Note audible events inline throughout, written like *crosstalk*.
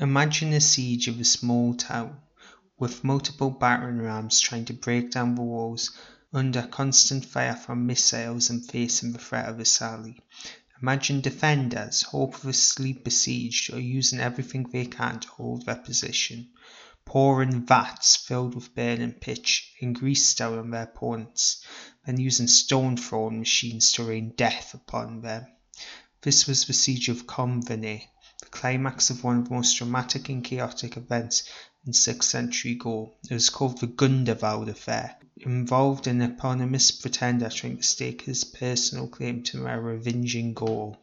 Imagine a siege of a small town, with multiple battering rams trying to break down the walls under constant fire from missiles and facing the threat of a sally. Imagine defenders hopelessly besieged or using everything they can to hold their position, pouring vats filled with burning pitch and grease down on their opponents, then using stone throwing machines to rain death upon them. This was the siege of Convenae, the climax of one of the most dramatic and chaotic events in 6th century Gaul. It was called the Gundovald affair, involved an eponymous pretender trying to stake his personal claim to Merovingian Gaul.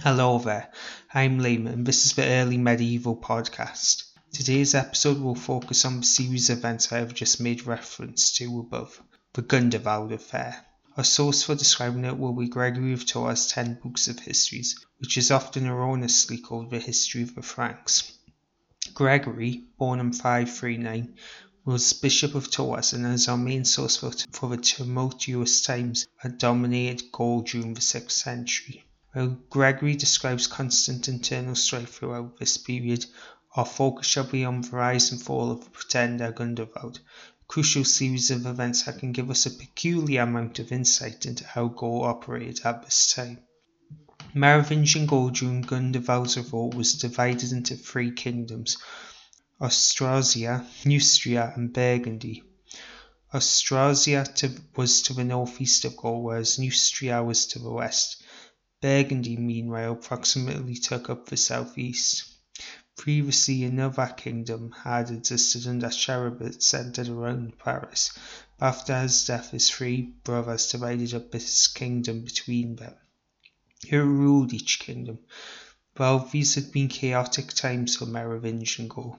Hello there, I'm Liam and this is the Early Medieval Podcast. Today's episode will focus on the series of events I have just made reference to above, the Gundovald affair. Our source for describing it will be Gregory of Tours' Ten Books of Histories, which is often erroneously called the History of the Franks. Gregory, born in 539, was Bishop of Tours and is our main source for, for the tumultuous times that dominated Gaul during the 6th century. While Gregory describes constant internal strife throughout this period, our focus shall be on the rise and fall of the pretender Gundovald, a crucial series of events that can give us a peculiar amount of insight into how Gaul operated at this time. Merovingian Gaul during Gundovald's revolt was divided into three kingdoms, Austrasia, Neustria, and Burgundy. Austrasia to, was to the northeast of Gaul, whereas Neustria was to the west. Burgundy, meanwhile, approximately took up the southeast. Previously, another kingdom had existed under Charibert centered around Paris, but after his death, his three brothers divided up his kingdom between them. Who ruled each kingdom? Well, these had been chaotic times for Merovingian Gaul,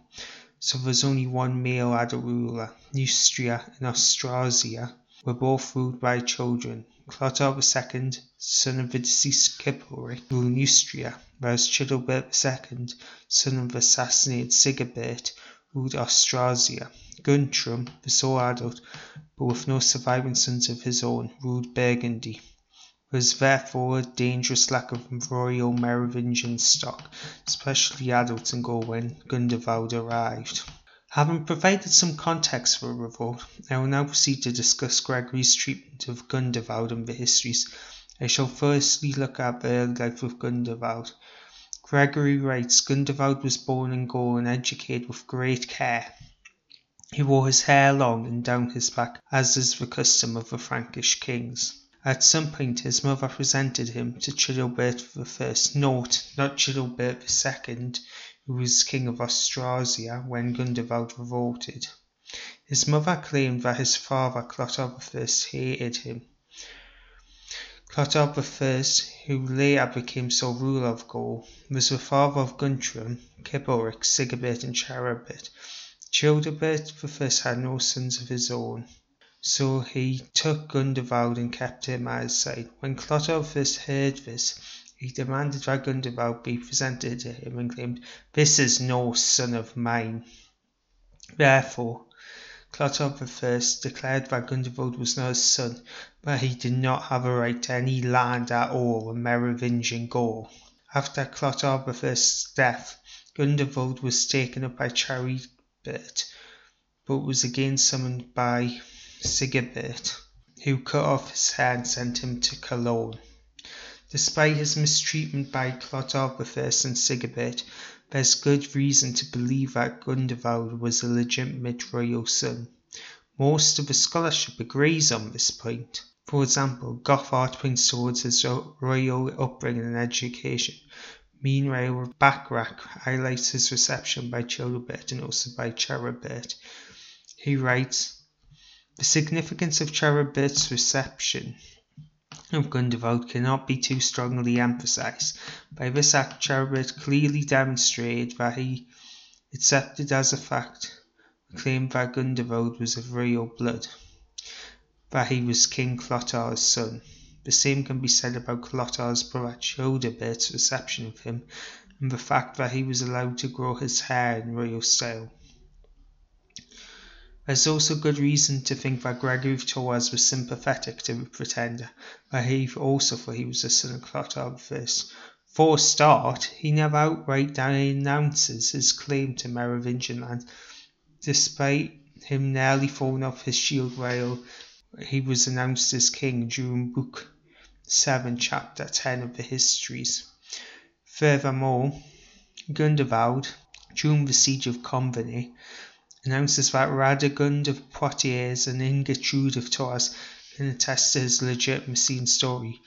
so there was only one male adult ruler. Neustria and Austrasia were both ruled by children. Clotaire II, son of the deceased Chilperic, ruled Neustria, whereas Childebert II, son of the assassinated Sigebert, ruled Austrasia. Guntram, the sole adult, but with no surviving sons of his own, ruled Burgundy There was therefore a dangerous lack of royal Merovingian stock, especially adults in Gaul when Gundovald arrived. Having provided some context for revolt, I will now proceed to discuss Gregory's treatment of Gundovald and the histories. I shall firstly look at the early life of Gundovald. Gregory writes Gundovald was born in Gaul and educated with great care. He wore his hair long and down his back, as is the custom of the Frankish kings. At some point his mother presented him to Childebert I, note, not Childebert II, who was king of Austrasia when Gundovald revolted. His mother claimed that his father I hated him. I, who later became sole ruler of Gaul, was the father of Guntram, Chilperic, Sigebert, and Charibert. Childebert I had no sons of his own. So he took Gundovald and kept him at his side. When first heard this, he demanded that Gundovald be presented to him and claimed, This is no son of mine. Therefore, Clotaire I declared that Gundovald was not his son, but he did not have a right to any land at all in Merovingian Gaul. After Clotaire I's death, Gundovald was taken up by Charibert, but was again summoned by Sigebert, who cut off his hair and sent him to Cologne. Despite his mistreatment by I and Sigebert, there is good reason to believe that Gundovald was a legitimate royal son. Most of the scholarship agrees on this point. For example, Goffart points towards his royal upbringing and education. Meanwhile, Bachrach highlights his reception by Childebert and also by Charibert. He writes, the significance of Charibert's reception of Gundovald cannot be too strongly emphasized. By this act, Charibert clearly demonstrated that he accepted as a fact the claim that Gundovald was of royal blood, that he was King Clotaire's son. The same can be said about Clotaire's brother Childebert's reception of him, and the fact that he was allowed to grow his hair in royal style. There's also good reason to think that Gregory Tours was sympathetic to the pretender, but he also for he was a son of Clotaire I. For a start, he never outright announces his claim to Merovingian land, despite him nearly falling off his shield while he was announced as king during Book 7, Chapter 10 of the Histories. Furthermore, Gundovald, during the siege of Convenae, announces that Radegund of Poitiers and Ingertrude of Tours can attest to his legitimacy and story.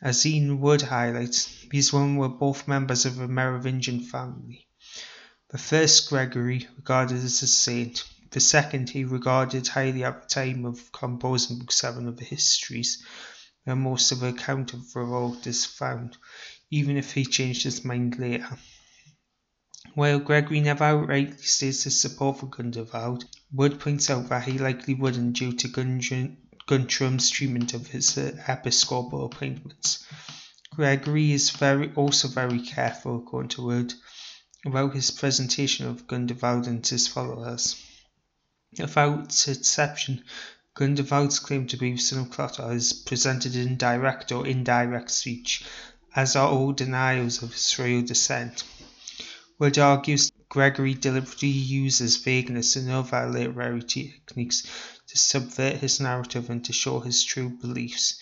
As Ian Wood highlights, these women were both members of the Merovingian family. The first Gregory regarded as a saint, the second he regarded highly at the time of composing Book 7 of the Histories, where most of the account of the revolt is found, even if he changed his mind later. While Gregory never outrightly states his support for Gundovald, Wood points out that he likely wouldn't due to Guntram's treatment of his uh, episcopal appointments. Gregory is very, also very careful, according to Wood, about his presentation of Gundovald and his followers. Without exception, Gundovald's claim to be the son of Clothar is presented in direct or indirect speech, as are all denials of his royal descent. Wood argues Gregory deliberately uses vagueness and other literary techniques to subvert his narrative and to show his true beliefs.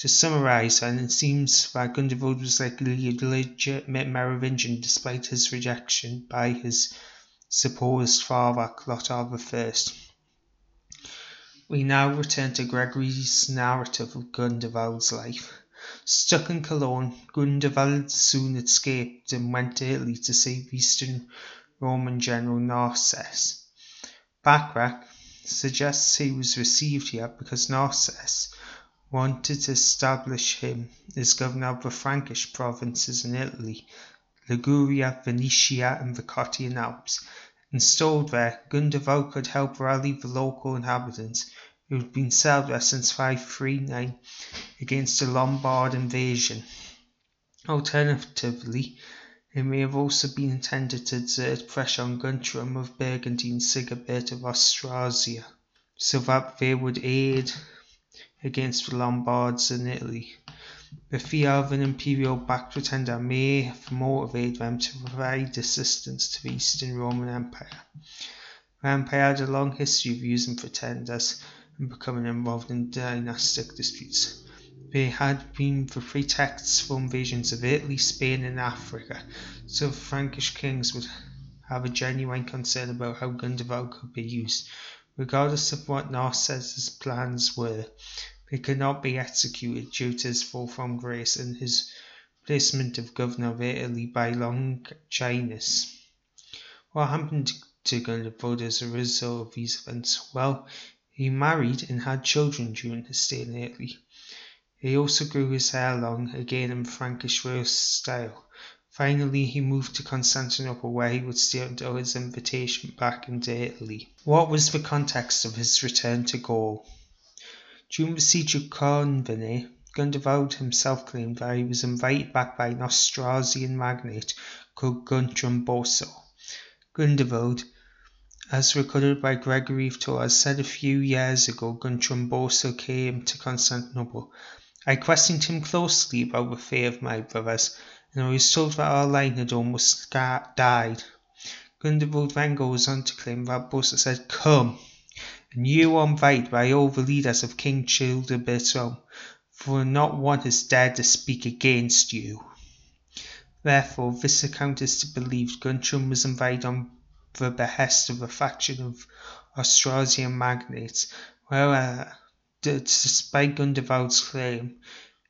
To summarize, then, it seems that Gundovald was likely a legitimate Merovingian despite his rejection by his supposed father, Clothar I. We now return to Gregory's narrative of Gundovald's life. Stuck in Cologne, Gundovald soon escaped and went to Italy to save Eastern Roman general Narses. Bachrach suggests he was received here because Narses wanted to establish him as governor of the Frankish provinces in Italy, Liguria, Venetia, and the Cottian Alps. Installed there, Gundovald could help rally the local inhabitants who had been there since 539 against the Lombard invasion. Alternatively, it may have also been intended to exert pressure on Guntram of Burgundy and Sigebert of Austrasia, so that they would aid against the Lombards in Italy. The fear of an imperial backed pretender may have motivated them to provide assistance to the Eastern Roman Empire. The empire had a long history of using pretenders and becoming involved in dynastic disputes. They had been the pretexts for invasions of Italy, Spain, and Africa, so the Frankish kings would have a genuine concern about how Gundovald could be used. Regardless of what Narses' plans were, they could not be executed due to his fall from grace and his placement of governor of Italy by Longinus. What happened to Gundovald as a result of these events? Well, he married and had children during his stay in Italy. He also grew his hair long, again in Frankish royal style. Finally, he moved to Constantinople, where he would stay until his invitation back into Italy. What was the context of his return to Gaul? During the siege of Convenae, Gundovald himself claimed that he was invited back by an Austrasian magnate called Guntram Boso. Gundovald, as recorded by Gregory of Tours, said a few years ago Guntram Boso came to Constantinople I questioned him closely about the fate of my brothers, and I was told that our line had almost died. Gundovald then goes on to claim that Boso said, Come, and you are invited by all the leaders of King Childebert's realm, for not one has dared to speak against you. Therefore, this account is to believe Guntram was invited on the behest of a faction of Austrasian magnates, where uh, Despite Gundovald's claim,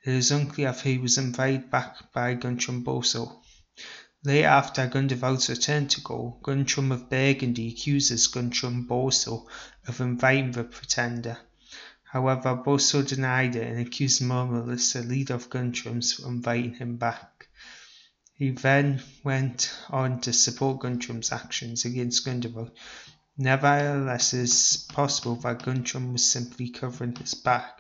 it is unclear if he was invited back by Guntram Boso. Later, after Gundovald's return to Gaul, Guntram of Burgundy accuses Guntram Boso of inviting the pretender. However, Boso denied it and accused Mummolus, the leader of Guntram's, of inviting him back. He then went on to support Guntram's actions against Gundovald Nevertheless, it is possible that Guntram was simply covering his back.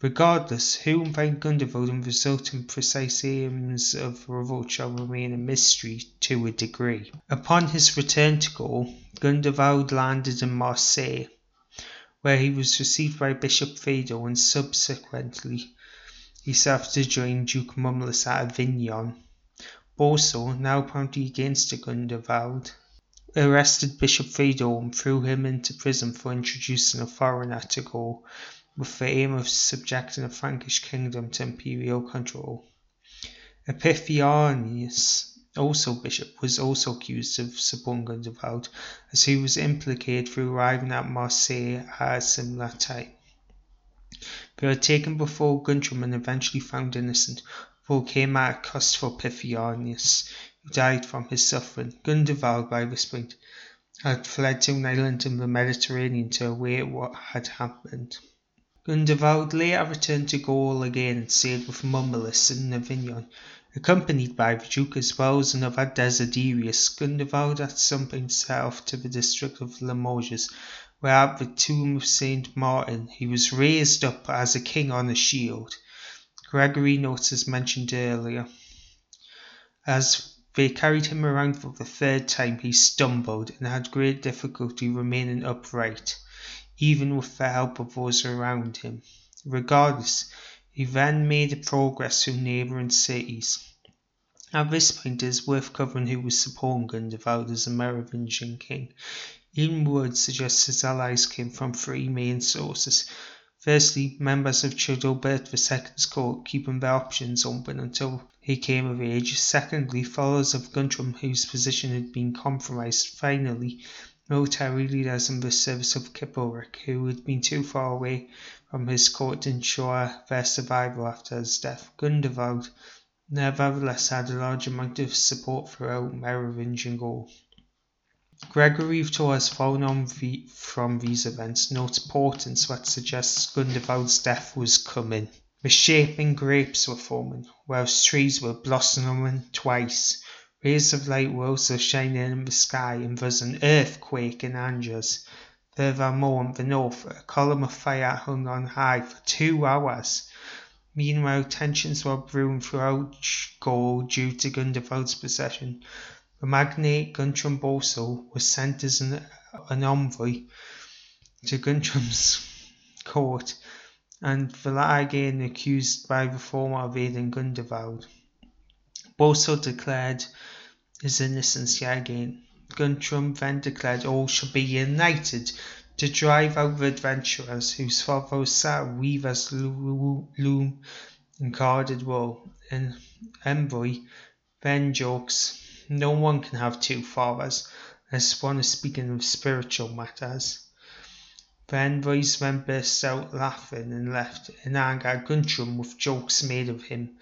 Regardless, who invited Gundovald and the resultant precise aims of revolt shall remain a mystery to a degree. Upon his return to Gaul, Gundovald landed in Marseille, where he was received by Bishop Theodore and subsequently he served to join Duke Mummolus at Avignon. Boso, now apparently against Gundovald, arrested Bishop Theodore and threw him into prison for introducing a foreigner to Gaul with the aim of subjecting the Frankish kingdom to imperial control. Epiphanius, also bishop, was also accused of supporting Gundovald, as he was implicated through arriving at Marseille at a similar time. They were taken before Guntram and eventually found innocent, though came at a cost for Epiphanius, who died from his suffering. Gundovald, by this point, had fled to an island in the Mediterranean to await what had happened. Gundovald later returned to Gaul again and sailed with Mummolus in Avignon, accompanied by the Duke as well as another Desiderius. Gundovald at some point set off to the district of Limoges, where at the tomb of Saint Martin he was raised up as a king on a shield. Gregory notes as mentioned earlier. As they carried him around for the third time, he stumbled and had great difficulty remaining upright even with the help of those around him. Regardless, he then made progress through neighbouring cities. At this point, it is worth covering who was supporting Gundovald as a Merovingian king. Ian Wood suggests his allies came from three main sources. Firstly, members of Childebert II's court keeping their options open until he came of age. Secondly, followers of Guntram whose position had been compromised. Finally, military leaders in the service of Chilperic, who had been too far away from his court to ensure their survival after his death. Gundovald nevertheless had a large amount of support throughout Merovingian Gaul. Gregory Tours, following on from these events, notes portents that suggests Gundovald's death was coming. Misshapen grapes were forming, whilst trees were blossoming twice. Rays of light were also shining in the sky, and there was an earthquake in Angers. Furthermore, in the north, a column of fire hung on high for two hours. Meanwhile, tensions were brewing throughout Gaul due to Gundovald's possession. Magnate Guntram Boso was sent as an, an envoy to Guntram's *laughs* court, and the latter again accused by the former of aiding Gundovald. Boso declared his innocence yet again. Guntram then declared all should be united to drive out the adventurers whose father sat weaver's loom and carded wool. And envoy then jokes, no one can have two fathers, unless one is speaking of spiritual matters. The envoys men burst out laughing and left in anger Guntram with jokes made of him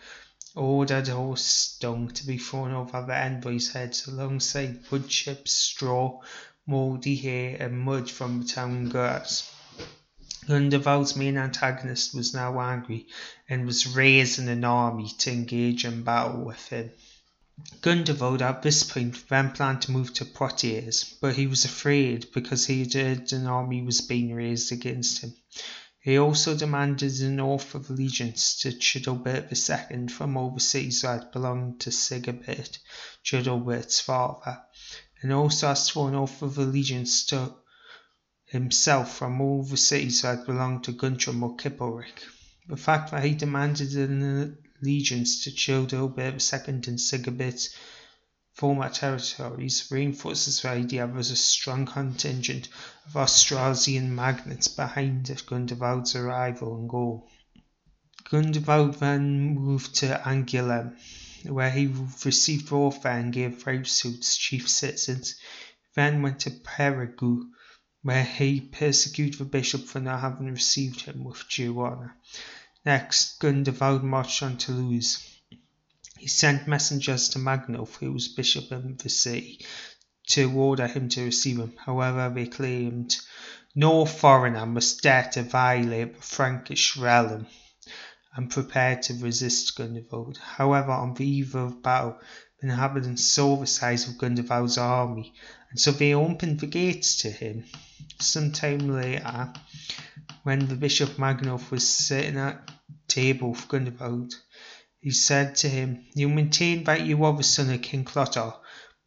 ordered a horse dung to be thrown over the envoys' heads alongside wood chips, straw, mouldy hay, and mud from the town grass. Gundovald's main antagonist was now angry and was raising an army to engage in battle with him. Gundovald at this point then planned to move to Poitiers, but he was afraid because he had heard an army was being raised against him. He also demanded an oath of allegiance to Childebert II from overseas that belonged to Sigebert, Childebert's father, and also asked for an oath of allegiance to himself from all the cities that belonged to Guntram or Chilperic. The fact that he demanded an allegiance to Childebert II and Sigebert former territories reinforces the idea there was a strong contingent of Austrasian magnates behind Gundovald's arrival in Gaul. Gundovald then moved to Angoulême, where he received warfare and gave rights to its chief citizens. Then went to Périgueux, where he persecuted the bishop for not having received him with due honour. Next, Gundovald marched on Toulouse. He sent messengers to Magnulf, who was bishop of the city, to order him to receive him. However, they claimed no foreigner must dare to violate the Frankish realm and prepared to resist Gundovald. However, on the eve of battle, the inhabitants saw the size of Gundovald's army, and so they opened the gates to him. Some time later, when the Bishop Magnulf was sitting at table with Gundovald, he said to him, You maintain that you are the son of King Clotaire,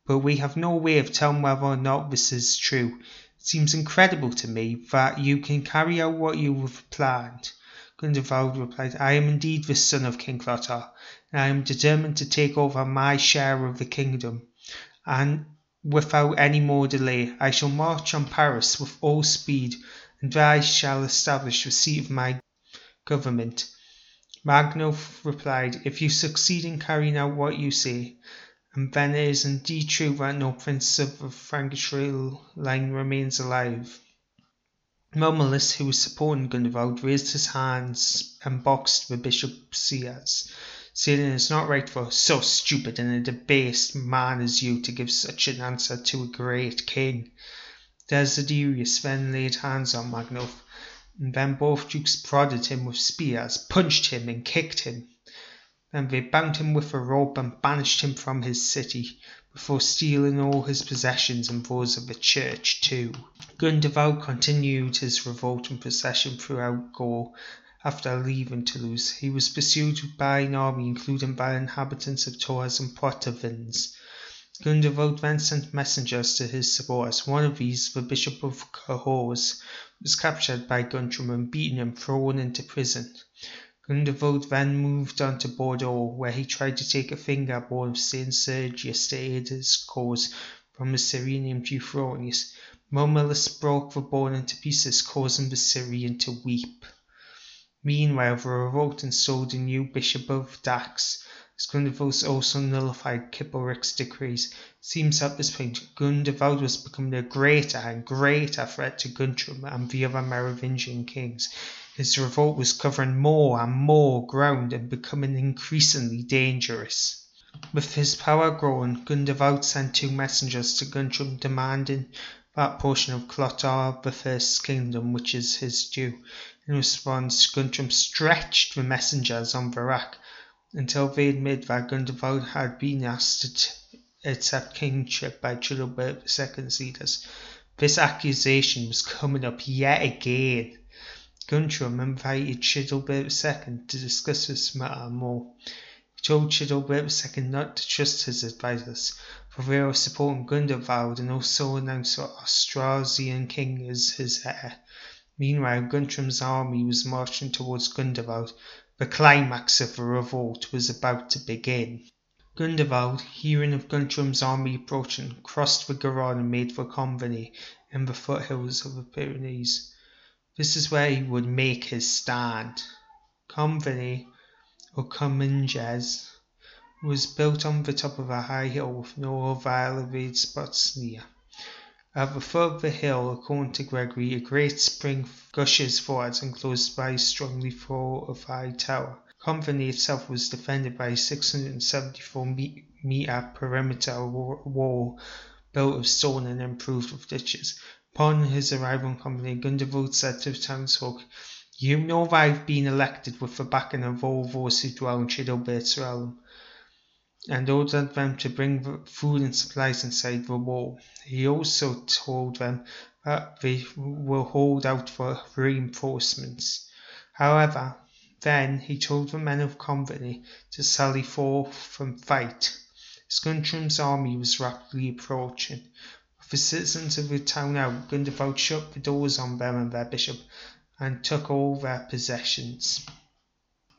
but we have no way of telling whether or not this is true. It seems incredible to me that you can carry out what you have planned. Gundovald replied, I am indeed the son of King Clotaire, and I am determined to take over my share of the kingdom, and without any more delay I shall march on Paris with all speed, and there I shall establish the seat of my government. Magnulf replied, If you succeed in carrying out what you say, and then it is indeed true that no prince of the Frankish line remains alive. Mummolus, who was supporting Gundovald, raised his hands and boxed the bishop's ears, saying it is not right for so stupid and a debased man as you to give such an answer to a great king. Desiderius then laid hands on Magnulf, and then both dukes prodded him with spears, punched him, and kicked him. Then they bound him with a rope and banished him from his city, before stealing all his possessions and those of the church too. Gundovald continued his revolt and procession throughout Gaul after leaving Toulouse. He was pursued by an army including by inhabitants of Tours and Poitevins. Gundovald then sent messengers to his supporters. One of these, the Bishop of Cahors, was captured by and beaten and thrown into prison. Gundovald then moved on to Bordeaux, where he tried to take a fingerboard of St. Sergius to aid his cause from a Syrian named Euphronius. Mummolus broke the bone into pieces, causing the Syrian to weep. Meanwhile, the revolt installed a new bishop of Dax. As also nullified Chilperic's decrees. It seems at this point Gundovald was becoming a greater and greater threat to Guntram and the other Merovingian kings. His revolt was covering more and more ground and becoming increasingly dangerous. With his power growing, Gundovald sent two messengers to Guntram demanding that portion of First's kingdom which is his due. In response, Guntram stretched the messengers on the rack until they admitted that Gundovald had been asked to uh, accept kingship by Childebert II's leaders. This accusation was coming up yet again. Guntram invited Childebert II to discuss this matter more. Told Childebert II not to trust his they were supporting Gundovald and also announced Austrasian king as his heir. Meanwhile, Guntram's army was marching towards Gundovald. The climax of the revolt was about to begin. Gundovald, hearing of Guntram's army approaching, crossed the Garonne and made for Convenae in the foothills of the Pyrenees. This is where he would make his stand. Convenae, Comminges, was built on the top of a high hill with no other elevated spots near. At the foot of the hill, according to Gregory, a great spring gushes forward enclosed by a strongly fortified tower. Convenae itself was defended by a 674 metre perimeter wall built of stone and improved with ditches. Upon his arrival in Convenae, Gundovald said to the townsfolk, You know that I have been elected with the backing of all those who dwell in Childebert's realm, and ordered them to bring food and supplies inside the wall. He also told them that they will hold out for reinforcements. However, then he told the men of Convenae to sally forth and fight. As Guntram's army was rapidly approaching, the citizens of the town out, Gundovald shut the doors on them and their bishop, and took all their possessions.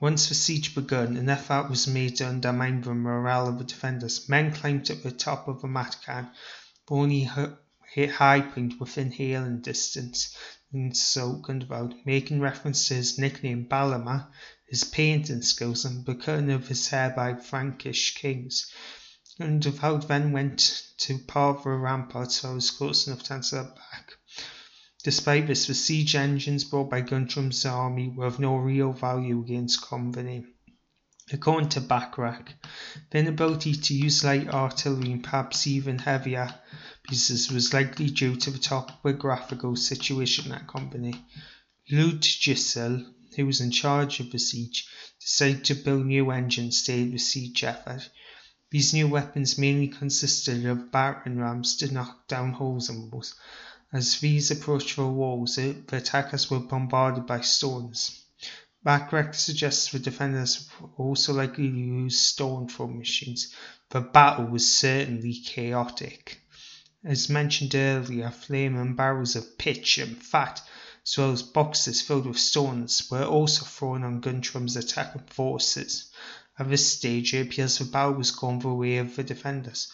Once the siege begun, an effort was made to undermine the morale of the defenders. Men climbed up the top of the but only high point within hailing distance, and so Gundovald, making reference to his nickname Balama, his painting skills, and the cutting of his hair by Frankish kings, And Gundovald then went to part the ramparts so I was close enough to answer back. Despite this, the siege engines brought by Guntram's army were of no real value against Convenae. According to Bachrach, the inability to use light artillery and perhaps even heavier pieces was likely due to the topographical situation at Convenae. Leudegisel, who was in charge of the siege, decided to build new engines to aid the siege effort. These new weapons mainly consisted of battering rams to knock down holes in walls. As these approached the walls, the attackers were bombarded by stones. Bachrach suggests the defenders were also likely to use stone throwing machines. The battle was certainly chaotic. As mentioned earlier, flaming barrels of pitch and fat, as well as boxes filled with stones, were also thrown on Guntram's attacking forces. At this stage, it appears the battle was going the way of the defenders.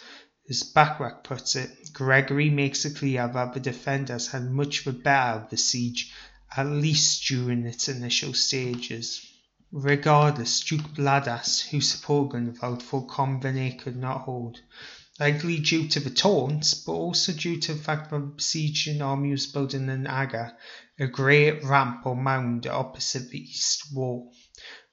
As Bachrach puts it, Gregory makes it clear that the defenders had much the better of the siege, at least during its initial stages. Regardless, Duke Vladas, who supported Gundovald, thought Convenae could not hold, likely due to the taunts, but also due to the fact that the besieging army was building an agger, a great ramp or mound opposite the east wall.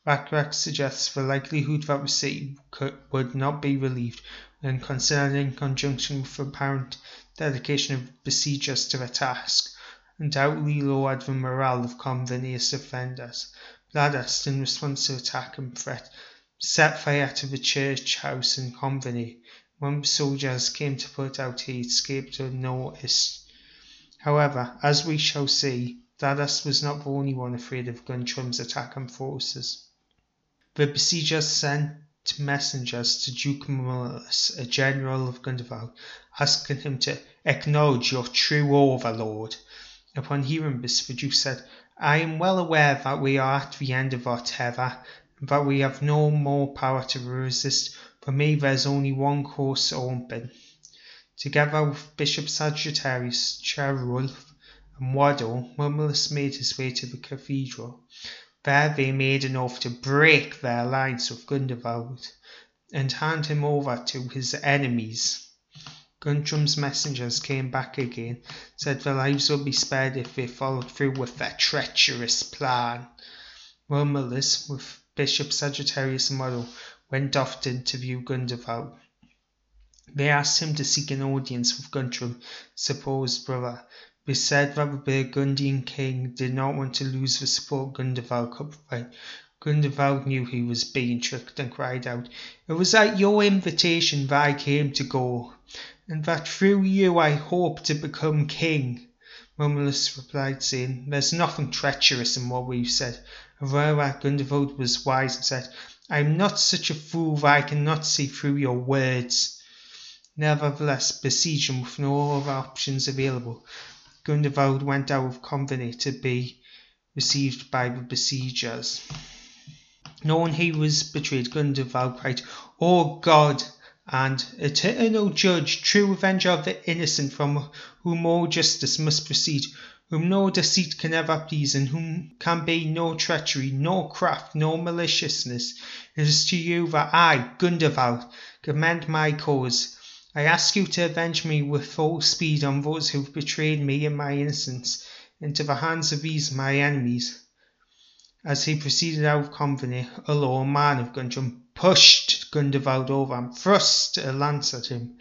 Bachrach suggests the likelihood that the city could, would not be relieved considered in conjunction with apparent dedication of besiegers to the task, undoubtedly lowered the morale of Convenae's defenders. Vladas, in response to attack and threat, set fire to the church house in Convenae. When soldiers came to put out, he escaped unnoticed. However, as we shall see, Vladas was not the only one afraid of Guntram's attacking forces. The besiegers sent messengers to Duke Mummolus, a general of Gundovald, asking him to acknowledge your true overlord. Upon hearing this, the Duke said, I am well aware that we are at the end of our tether, and that we have no more power to resist. For me, there is only one course open. Together with Bishop Sagittarius, Cerulf, and Waddle, Mummolus made his way to the cathedral. There they made an oath to break their alliance with Gundovald and hand him over to his enemies. Guntram's messengers came back again, said their lives would be spared if they followed through with their treacherous plan. Mummolus, with Bishop Sagittarius Waddle, went off to interview Gundovald. They asked him to seek an audience with Guntram, supposed brother. They said that the Burgundian king did not want to lose the support Gundovald could provide. Gundovald knew he was being tricked and cried out, It was at your invitation that I came to Gaul and that through you I hope to become king. Mummolus replied, saying, There's nothing treacherous in what we've said. However, Gundovald was wise and said, I am not such a fool that I cannot see through your words. Nevertheless, besieging with no other options available, Gundovald went out of Convenae to be received by the besiegers. Knowing he was betrayed, Gundovald cried, O God! and eternal judge, true avenger of the innocent, from whom all justice must proceed, whom no deceit can ever please, in whom can be no treachery, no craft, no maliciousness. It is to you that I, Gundovald, commend my cause. I ask you to avenge me with all speed on those who have betrayed me and my innocence into the hands of these my enemies. As he proceeded out of Ullo, a man of Guntram, pushed Gundovald over and thrust a lance at him.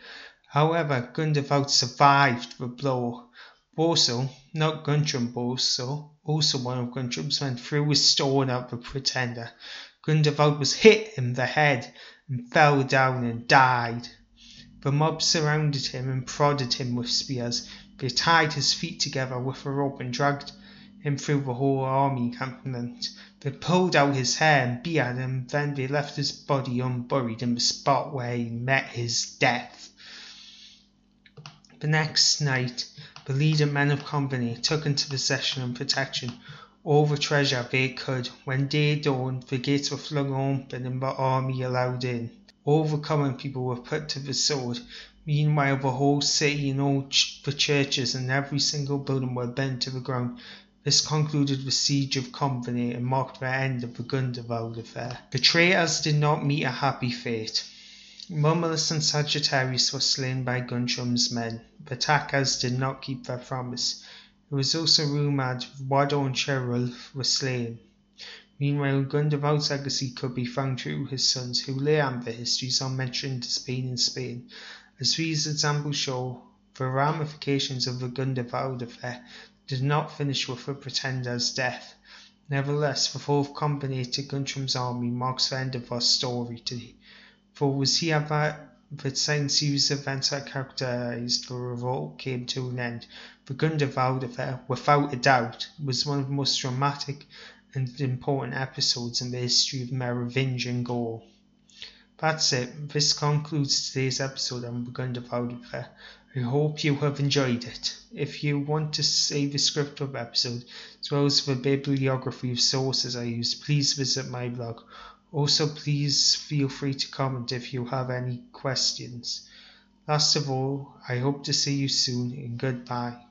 However, Gundovald survived the blow. Boso, not Guntram Boso, also one of Guntram's men, threw a stone at the pretender. Gundovald was hit in the head and fell down and died. The mob surrounded him and prodded him with spears. They tied his feet together with a rope and dragged him through the whole army encampment. They pulled out his hair and beard, and then they left his body unburied in the spot where he met his death. The next night, the leader men of Company took into possession and protection all the treasure they could. When day dawned, the gates were flung open and the army allowed in. All the common people were put to the sword. Meanwhile, the whole city and all the churches and every single building were burned to the ground. This concluded the siege of Convenae and marked the end of the Gundovald affair. The traitors did not meet a happy fate. Mummolus and Sagittarius were slain by Guntram's men. The attackers did not keep their promise. It was also rumoured Waddle and Cerulf were slain. Meanwhile, Gundovald's legacy could be found through his sons, who later the histories are mentioned as being in Spain. As these examples show, the ramifications of the Gundovald affair did not finish with the pretender's death. Nevertheless, the fourth company to Guntram's army marks the end of our story today. For was he ever the same series of events that characterized the revolt came to an end. The Gundovald affair, without a doubt, was one of the most dramatic and important episodes in the history of Merovingian Gaul. That's it. This concludes today's episode on Gundovald affair. I hope you have enjoyed it. If you want to save the script of episode as well as the bibliography of sources I used, please visit my blog Also, please feel free to comment if you have any questions. Last of all, I hope to see you soon and goodbye.